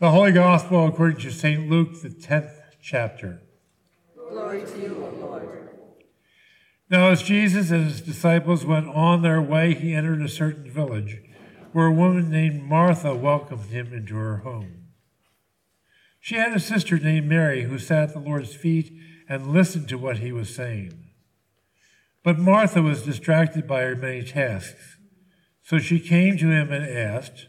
The Holy Gospel according to St. Luke, the 10th chapter. Glory to you, O Lord. Now, as Jesus and his disciples went on their way, he entered a certain village where a woman named Martha welcomed him into her home. She had a sister named Mary who sat at the Lord's feet and listened to what he was saying. But Martha was distracted by her many tasks. So she came to him and asked,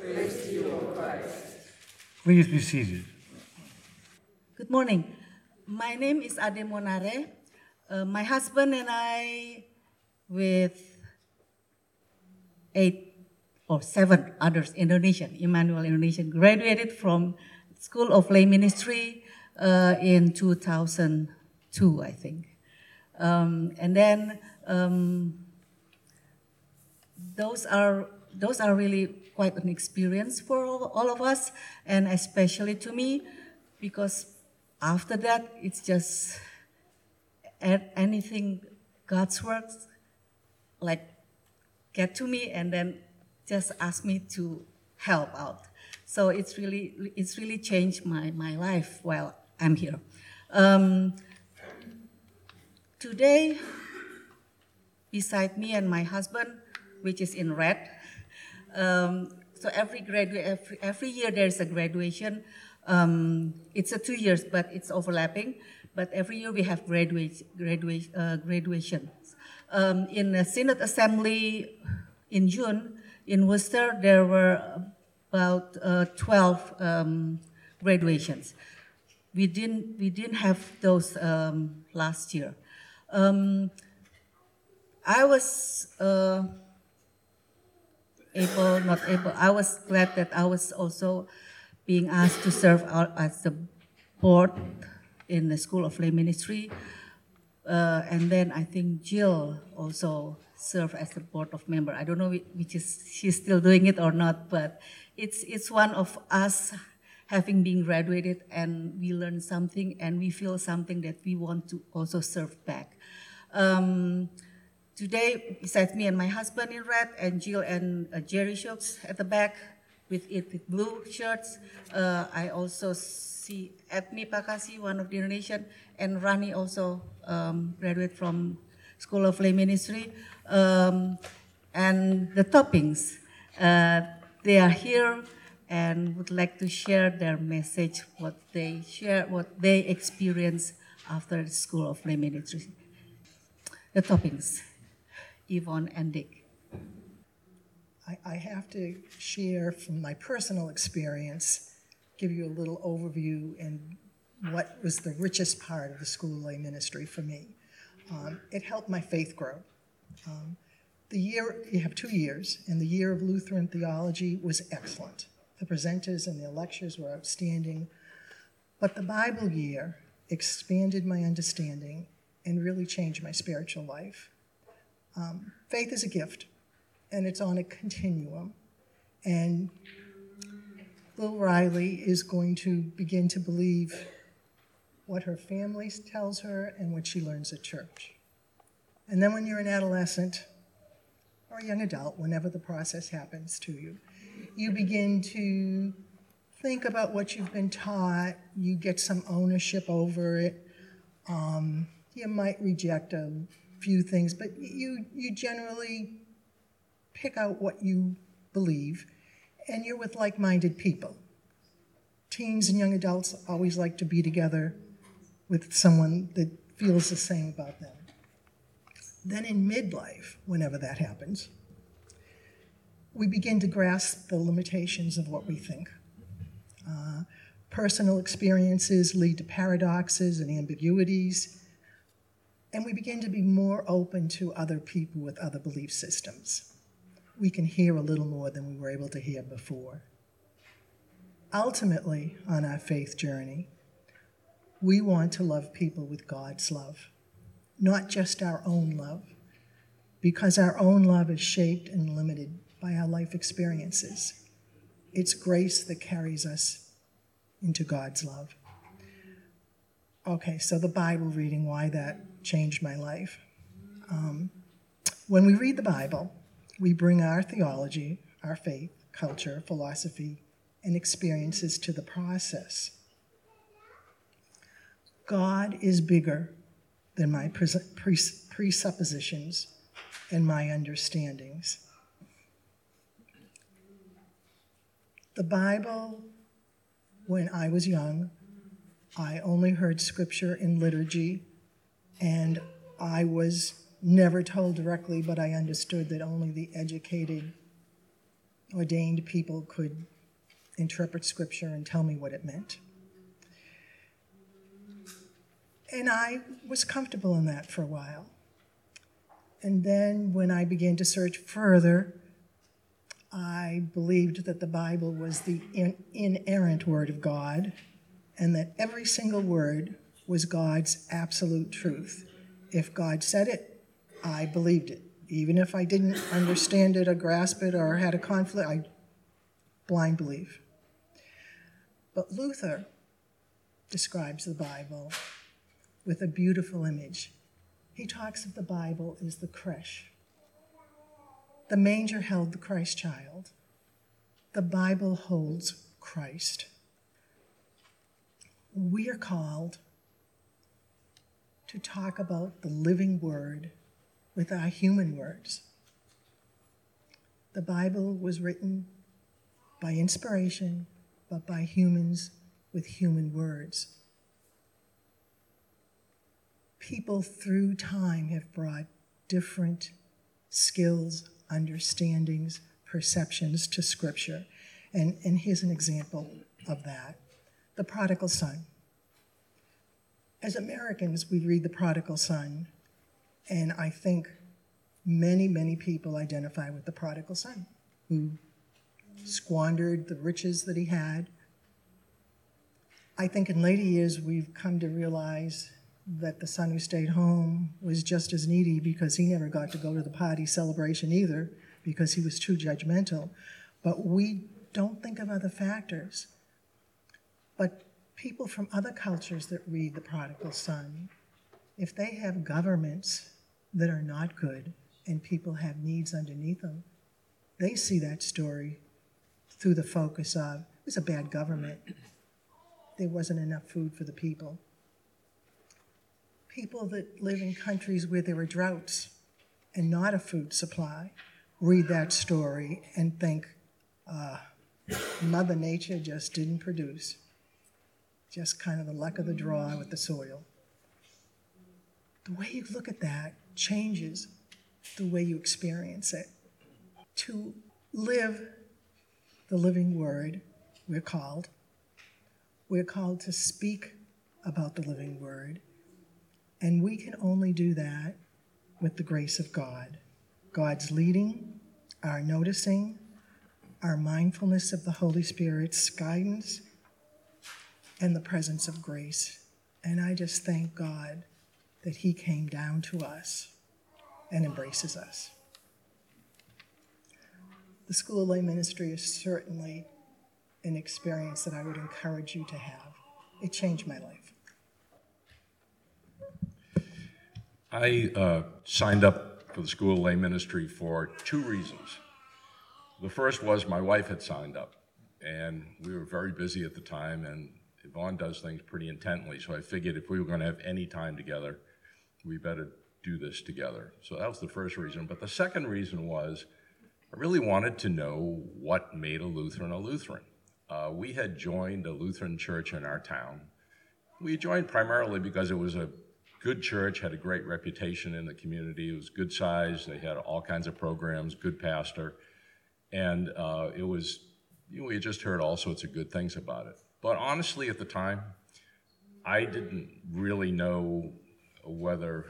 Praise to you, O Christ. Please be seated. Good morning. My name is Ade Monare. Uh, my husband and I, with eight or seven others, Indonesian, Emmanuel Indonesian, graduated from School of Lay Ministry uh, in 2002, I think. Um, and then um, those are those are really quite an experience for all, all of us, and especially to me, because after that it's just anything God's works like get to me and then just ask me to help out. So it's really it's really changed my, my life while I'm here. Um, today, beside me and my husband, which is in red, um, so every graduate every, every year there's a graduation. Um, it's a two years, but it's overlapping. But every year we have graduate, graduate, uh, graduation. Um, in the Synod Assembly in June in Worcester, there were about uh, 12 um, graduations. We didn't, we didn't have those um, last year. Um, I was uh, able, not able, I was glad that I was also being asked to serve out as the board in the School of Lay Ministry. Uh, and then I think Jill also served as the board of member. I don't know which is she's still doing it or not, but it's it's one of us having been graduated and we learn something and we feel something that we want to also serve back. Um, today, besides me and my husband in red and Jill and uh, Jerry Shooks at the back with it with blue shirts, uh, I also see Edmi Pakasi, one of the Indonesian, and Rani also um, graduate from School of Lay Ministry. Um, and the toppings, uh, they are here and would like to share their message, what they share, what they experience after the School of Lay Ministry. The toppings, Yvonne and Dick. I, I have to share from my personal experience, give you a little overview and what was the richest part of the School Lay Ministry for me. Um, it helped my faith grow. Um, the year, you have two years, and the year of Lutheran theology was excellent. The presenters and their lectures were outstanding. But the Bible year expanded my understanding and really changed my spiritual life. Um, faith is a gift, and it's on a continuum. And Lil Riley is going to begin to believe what her family tells her and what she learns at church. And then when you're an adolescent or a young adult, whenever the process happens to you, you begin to think about what you've been taught, you get some ownership over it. Um, you might reject a few things, but you, you generally pick out what you believe, and you're with like minded people. Teens and young adults always like to be together with someone that feels the same about them. Then in midlife, whenever that happens, we begin to grasp the limitations of what we think. Uh, personal experiences lead to paradoxes and ambiguities, and we begin to be more open to other people with other belief systems. We can hear a little more than we were able to hear before. Ultimately, on our faith journey, we want to love people with God's love, not just our own love, because our own love is shaped and limited by our life experiences. It's grace that carries us into God's love. Okay, so the Bible reading, why that changed my life. Um, when we read the Bible, we bring our theology, our faith, culture, philosophy, and experiences to the process. God is bigger than my presuppositions and my understandings. The Bible, when I was young, I only heard scripture in liturgy, and I was never told directly, but I understood that only the educated, ordained people could interpret scripture and tell me what it meant. And I was comfortable in that for a while. And then when I began to search further, I believed that the Bible was the inerrant word of God and that every single word was God's absolute truth. If God said it, I believed it. Even if I didn't understand it or grasp it or had a conflict, I blind believe. But Luther describes the Bible with a beautiful image. He talks of the Bible as the creche. The manger held the Christ child. The Bible holds Christ. We are called to talk about the living word with our human words. The Bible was written by inspiration, but by humans with human words. People through time have brought different skills, understandings, perceptions to Scripture. And, and here's an example of that the prodigal son. As Americans, we read the prodigal son, and I think many, many people identify with the prodigal son who squandered the riches that he had. I think in later years we've come to realize that the son who stayed home was just as needy because he never got to go to the party celebration either because he was too judgmental. But we don't think of other factors. But people from other cultures that read the prodigal son, if they have governments that are not good and people have needs underneath them, they see that story through the focus of it was a bad government. There wasn't enough food for the people. People that live in countries where there are droughts and not a food supply read that story and think, uh, Mother Nature just didn't produce. Just kind of the luck of the draw with the soil. The way you look at that changes the way you experience it. To live the living word, we're called. We're called to speak about the living word. And we can only do that with the grace of God. God's leading, our noticing, our mindfulness of the Holy Spirit's guidance, and the presence of grace. And I just thank God that He came down to us and embraces us. The School of Lay Ministry is certainly an experience that I would encourage you to have. It changed my life. I uh, signed up for the School of Lay Ministry for two reasons. The first was my wife had signed up, and we were very busy at the time, and Yvonne does things pretty intently, so I figured if we were going to have any time together, we better do this together. So that was the first reason. But the second reason was I really wanted to know what made a Lutheran a Lutheran. Uh, we had joined a Lutheran church in our town. We joined primarily because it was a good church, had a great reputation in the community. It was good size. They had all kinds of programs, good pastor, and uh, it was. You know, we just heard all sorts of good things about it. But honestly, at the time, I didn't really know whether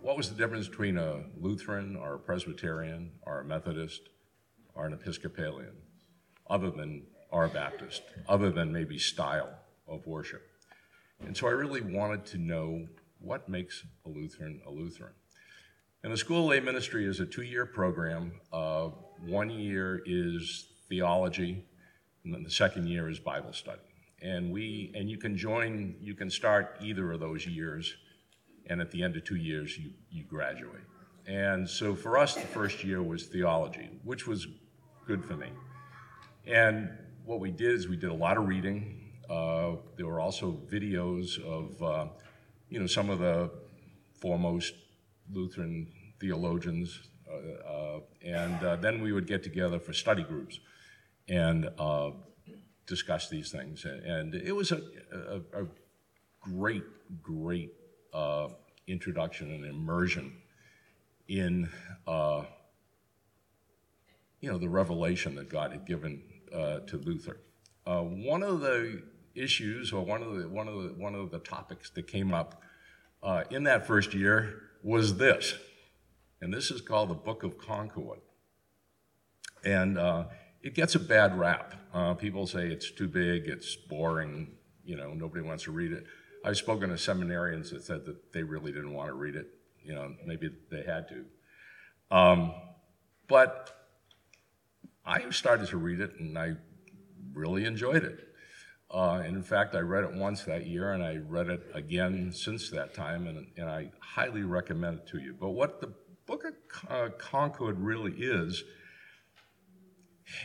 what was the difference between a Lutheran or a Presbyterian or a Methodist or an Episcopalian, other than are Baptist, other than maybe style of worship. And so I really wanted to know what makes a Lutheran a Lutheran. And the School of Lay Ministry is a two year program. Uh, one year is theology, and then the second year is Bible study. And we and you can join, you can start either of those years, and at the end of two years, you, you graduate. And so for us, the first year was theology, which was good for me. And what we did is we did a lot of reading. Uh, there were also videos of, uh, you know, some of the foremost Lutheran theologians, uh, uh, and uh, then we would get together for study groups and uh, discuss these things. And it was a, a, a great, great uh, introduction and immersion in, uh, you know, the revelation that God had given uh, to Luther. Uh, one of the issues, or one of the one of the one of the topics that came up uh, in that first year was this, and this is called the Book of Concord, and uh, it gets a bad rap. Uh, people say it's too big, it's boring, you know, nobody wants to read it. I've spoken to seminarians that said that they really didn't want to read it. You know, maybe they had to. Um, but I started to read it and I really enjoyed it. Uh, and in fact, I read it once that year and I read it again since that time, and, and I highly recommend it to you. But what the Book of uh, Concord really is,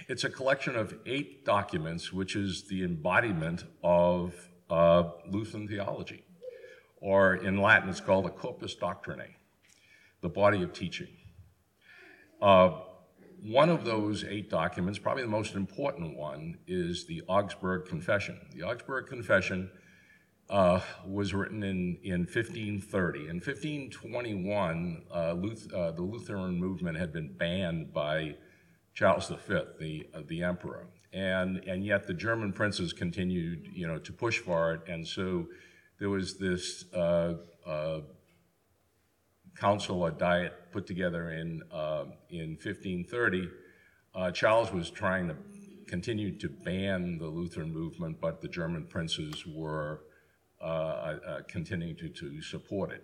it's a collection of eight documents, which is the embodiment of uh, Lutheran theology. Or in Latin, it's called a corpus doctrinae, the body of teaching. Uh, one of those eight documents, probably the most important one, is the Augsburg Confession. The Augsburg Confession uh, was written in, in 1530. In 1521, uh, Luth- uh, the Lutheran movement had been banned by Charles V, the, uh, the emperor. And, and yet the German princes continued, you know, to push for it. And so there was this uh, uh, council or diet put together in, uh, in 1530. Uh, Charles was trying to continue to ban the Lutheran movement, but the German princes were uh, continuing to, to support it.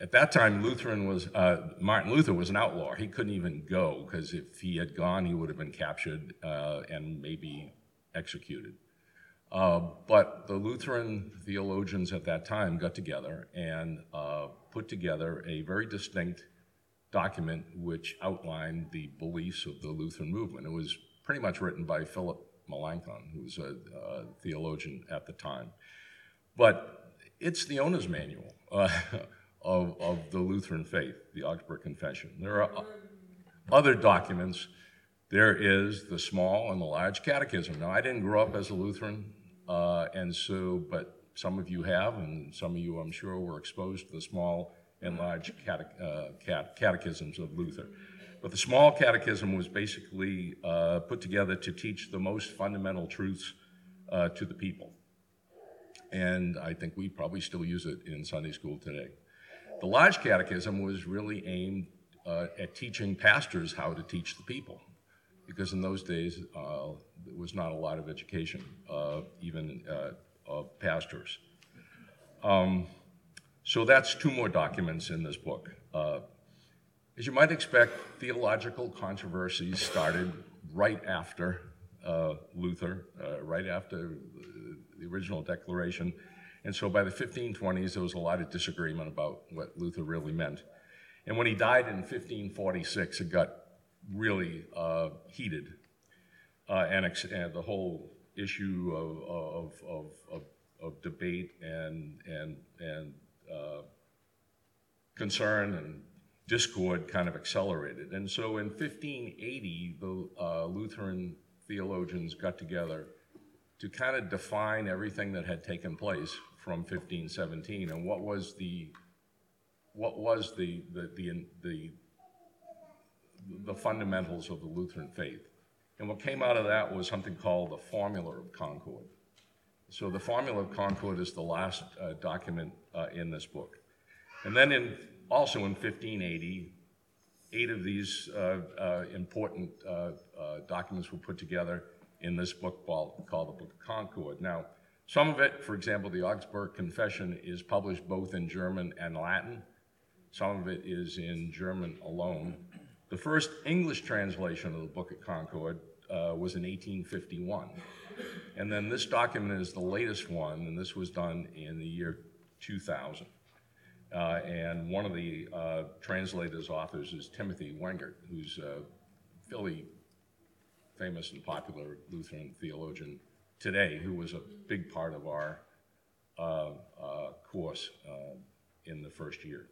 At that time, Lutheran was uh, Martin Luther was an outlaw. He couldn't even go because if he had gone, he would have been captured uh, and maybe executed. Uh, but the Lutheran theologians at that time got together and uh, put together a very distinct document which outlined the beliefs of the Lutheran movement. It was pretty much written by Philip Melanchthon, who was a, a theologian at the time. But it's the owner's manual. Uh, of, of the Lutheran faith, the Augsburg Confession. There are other documents. There is the small and the large catechism. Now, I didn't grow up as a Lutheran, uh, and so, but some of you have, and some of you, I'm sure, were exposed to the small and large cate- uh, cat- catechisms of Luther. But the small catechism was basically uh, put together to teach the most fundamental truths uh, to the people. And I think we probably still use it in Sunday school today. The large catechism was really aimed uh, at teaching pastors how to teach the people, because in those days uh, there was not a lot of education, uh, even uh, of pastors. Um, so that's two more documents in this book. Uh, as you might expect, theological controversies started right after uh, Luther, right after the original Declaration and so by the 1520s, there was a lot of disagreement about what Luther really meant. And when he died in 1546, it got really uh, heated. Uh, and, ex- and, the whole issue of, of, of, of, of debate and, and, and uh, concern and discord kind of accelerated. And so in 1580, the uh, Lutheran theologians got together to kind of define everything that had taken place from 1517 and what was the what was the the the, the, the fundamentals of the Lutheran faith. And what came out of that was something called the Formula of Concord. So the Formula of Concord is the last uh, document uh, in this book. And then in also in 1580, eight of these uh, uh important uh, uh, documents were put together in this book called, called the Book of Concord. Now, some of it, for example, the Augsburg Confession, is published both in German and Latin. Some of it is in German alone. The first English translation of the Book of Concord uh, was in 1851. And then this document is the latest one, and this was done in the year 2000. Uh, and one of the uh, translators, authors, is Timothy Wengert, who's a fairly famous and popular Lutheran theologian today, who was a big part of our uh, uh, course uh, in the first year.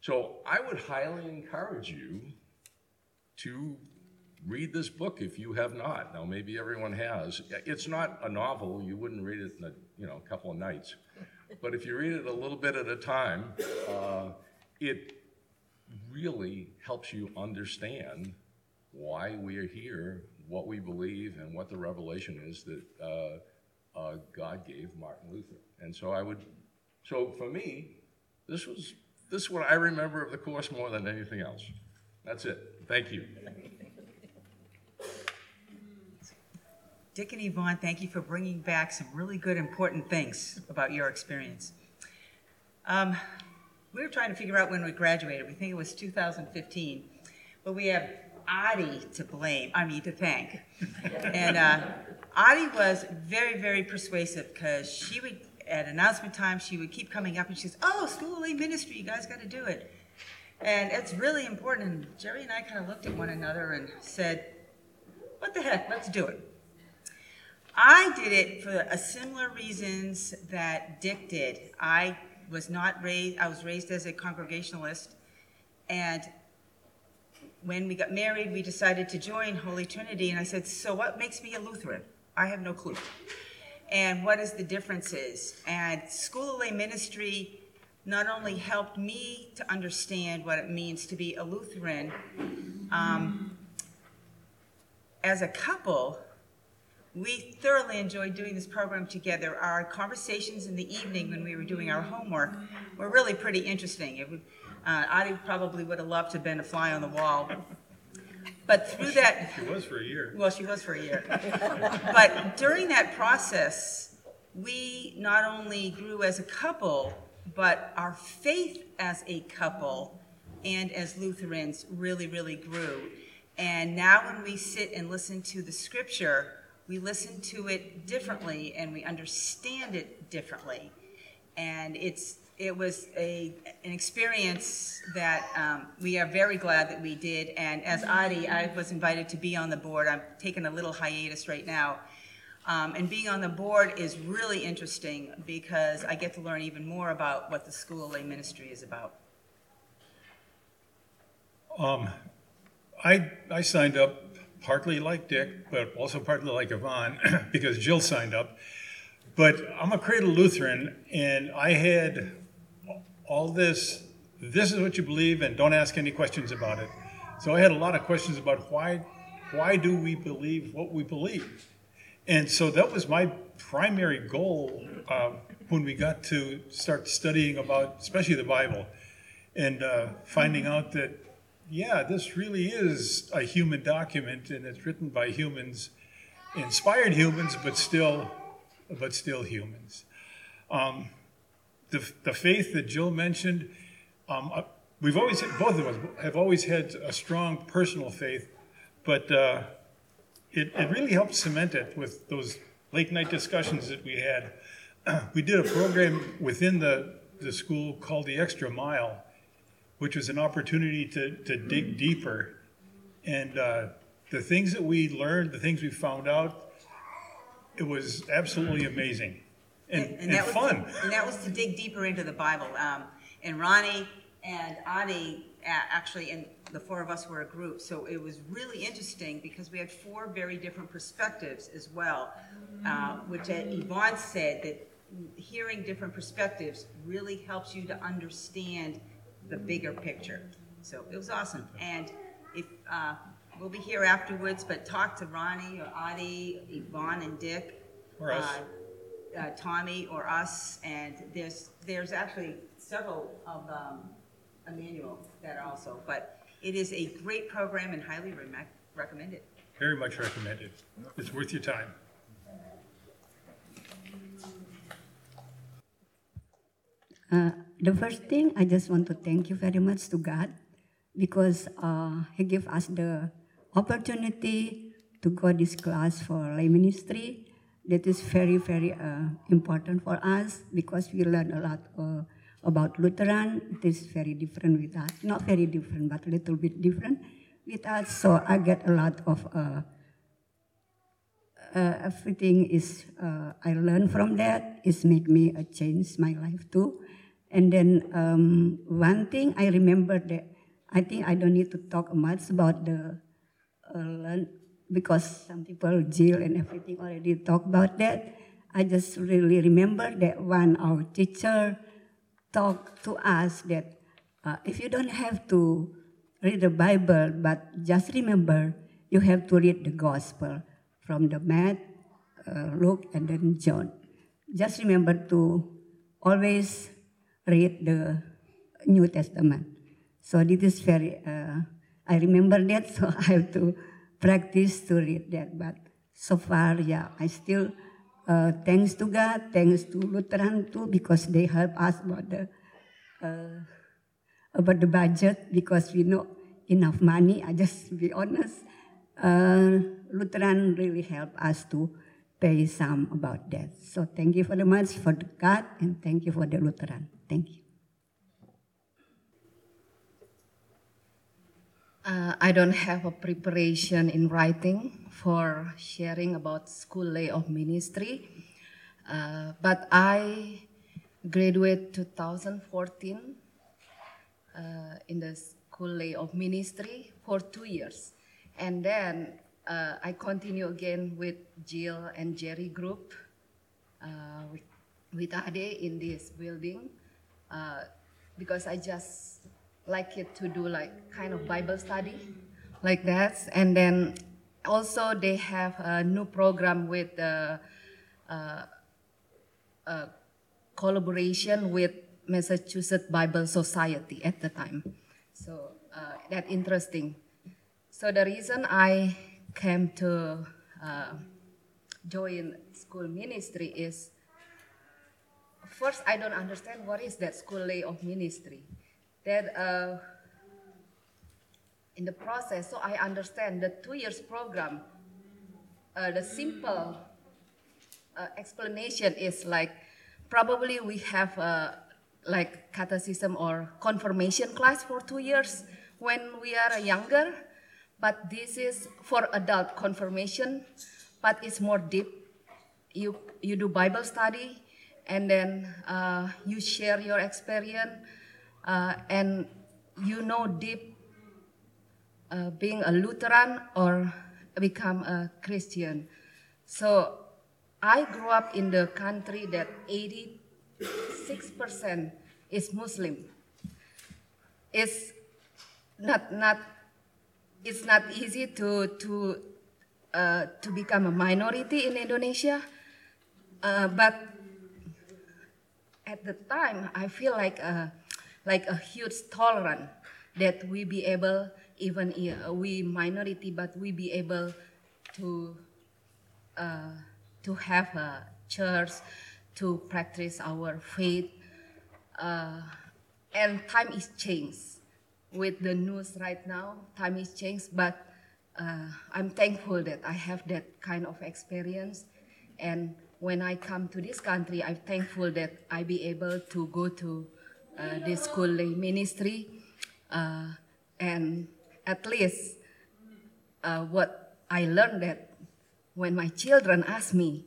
So I would highly encourage you to read this book if you have not. Now, maybe everyone has. It's not a novel. You wouldn't read it in a you know, couple of nights. But if you read it a little bit at a time, uh, it really helps you understand why we are here, what we believe, and what the revelation is that uh, uh, God gave Martin Luther. And so I would, so for me, this was this is what I remember of the course more than anything else. That's it. Thank you. Dick and Yvonne, thank you for bringing back some really good, important things about your experience. Um, we were trying to figure out when we graduated. We think it was 2015, but we have Adi to blame, I mean, to thank. and uh, Adi was very, very persuasive because she would, at announcement time, she would keep coming up and she says, Oh, School Lay Ministry, you guys got to do it. And it's really important. And Jerry and I kind of looked at one another and said, What the heck, let's do it. I did it for a similar reasons that Dick did. I was not raised, I was raised as a congregationalist. And when we got married, we decided to join Holy Trinity. And I said, So what makes me a Lutheran? I have no clue. And what is the differences? And School of Lay Ministry not only helped me to understand what it means to be a Lutheran, um, as a couple, we thoroughly enjoyed doing this program together. Our conversations in the evening when we were doing our homework were really pretty interesting. It uh, Adi probably would have loved to have been a fly on the wall. But through that, She was for a year. well, she was for a year. but during that process, we not only grew as a couple, but our faith as a couple and as Lutherans really, really grew. And now when we sit and listen to the scripture, we listen to it differently and we understand it differently. And it's it was a an experience that um, we are very glad that we did. And as Adi, I was invited to be on the board. I'm taking a little hiatus right now. Um, and being on the board is really interesting because I get to learn even more about what the School Lay Ministry is about. Um, I, I signed up partly like Dick, but also partly like Yvonne, because Jill signed up. But I'm a cradle Lutheran, and I had all this, this is what you believe, and don't ask any questions about it. So I had a lot of questions about why, why do we believe what we believe? And so that was my primary goal uh, when we got to start studying about, especially the Bible, and uh, finding out that yeah, this really is a human document, and it's written by humans, inspired humans, but still, but still humans. Um, the, the faith that Jill mentioned, um, uh, we've always both of us have always had a strong personal faith, but uh, it, it really helped cement it with those late night discussions that we had. we did a program within the, the school called the Extra Mile which was an opportunity to, to dig deeper. And uh, the things that we learned, the things we found out, it was absolutely amazing and, and, and that fun. Was to, and that was to dig deeper into the Bible. Um, and Ronnie and Adi, actually, and the four of us were a group. So it was really interesting because we had four very different perspectives as well, uh, which uh, Yvonne said that hearing different perspectives really helps you to understand the bigger picture. So it was awesome. And if uh, we'll be here afterwards, but talk to Ronnie or Adi, Yvonne and Dick, Or us. uh, uh, Tommy or us, and there's there's actually several of um, Emmanuel that are also. But it is a great program and highly re- recommended. Very much recommended. It's worth your time. Uh, the first thing, I just want to thank you very much to God because uh, He gave us the opportunity to go this class for lay ministry. That is very, very uh, important for us because we learn a lot uh, about Lutheran. It is very different with us. Not very different, but a little bit different with us. So I get a lot of uh, uh, everything is uh, I learn from that. It's make me change my life too. And then um, one thing I remember that I think I don't need to talk much about the uh, learn because some people Jill and everything already talk about that. I just really remember that one our teacher talked to us that uh, if you don't have to read the Bible, but just remember you have to read the gospel from the Matt, uh, Luke, and then John. Just remember to always read the New Testament. So this is very, uh, I remember that, so I have to practice to read that. But so far, yeah, I still, uh, thanks to God, thanks to Lutheran too, because they help us about the, uh, about the budget, because we know enough money. I just be honest. Uh, Lutheran really help us to pay some about that. So thank you very much for the God and thank you for the Lutheran. Thank you. Uh, I don't have a preparation in writing for sharing about school lay of ministry, uh, but I graduated 2014 uh, in the school lay of ministry for two years, and then uh, I continue again with Jill and Jerry group uh, with, with Ade in this building uh, because I just like it to do like kind of Bible study like that. And then also they have a new program with uh, uh, uh, collaboration with Massachusetts Bible Society at the time. So uh, that interesting. So the reason I came to uh, join school ministry is first I don't understand what is that school lay of ministry that uh, in the process, so I understand the two years program, uh, the simple uh, explanation is like probably we have uh, like catechism or confirmation class for two years when we are younger, but this is for adult confirmation, but it's more deep. You you do Bible study, and then uh, you share your experience uh, and you know deep uh, being a Lutheran or become a Christian. So I grew up in the country that 86% is Muslim. It's not not it's not easy to to uh, to become a minority in Indonesia, uh, but at the time I feel like a like a huge tolerance that we be able, even uh, we minority, but we be able to uh, to have a church, to practice our faith. Uh, and time is changed with the news right now. Time is changed, but uh, I'm thankful that I have that kind of experience. And when I come to this country, I'm thankful that I be able to go to uh, the school ministry, uh, and at least uh, what I learned that when my children ask me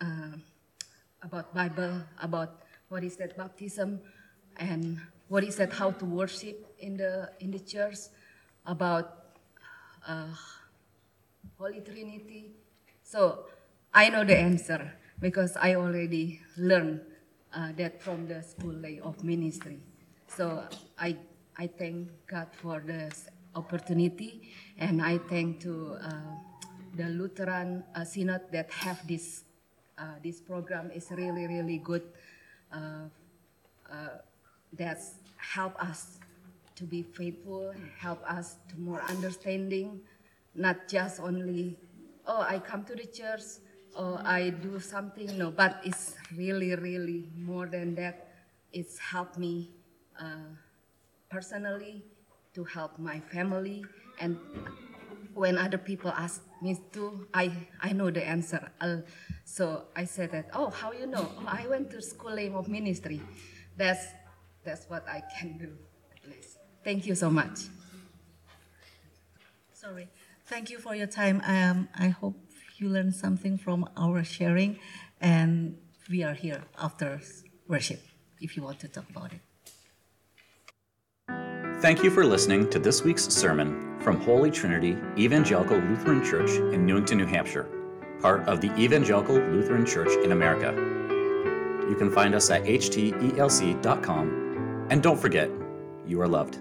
uh, about Bible, about what is that baptism, and what is that how to worship in the in the church, about uh, Holy Trinity, so I know the answer because I already learned uh, that from the school lay of ministry. So I, I thank God for this opportunity, and I thank to uh, the Lutheran uh, Synod that have this uh, this program is really really good. Uh, uh, that's help us to be faithful, help us to more understanding not just only, oh, I come to the church, or I do something. No, but it's really, really more than that. It's helped me uh, personally to help my family. And when other people ask me to, I, I know the answer. Uh, so I said that, oh, how you know? Oh, I went to school aim of ministry. That's, that's what I can do, at least. Thank you so much. Sorry. Thank you for your time. Um, I hope you learned something from our sharing, and we are here after worship if you want to talk about it. Thank you for listening to this week's sermon from Holy Trinity Evangelical Lutheran Church in Newington, New Hampshire, part of the Evangelical Lutheran Church in America. You can find us at htelc.com, and don't forget, you are loved.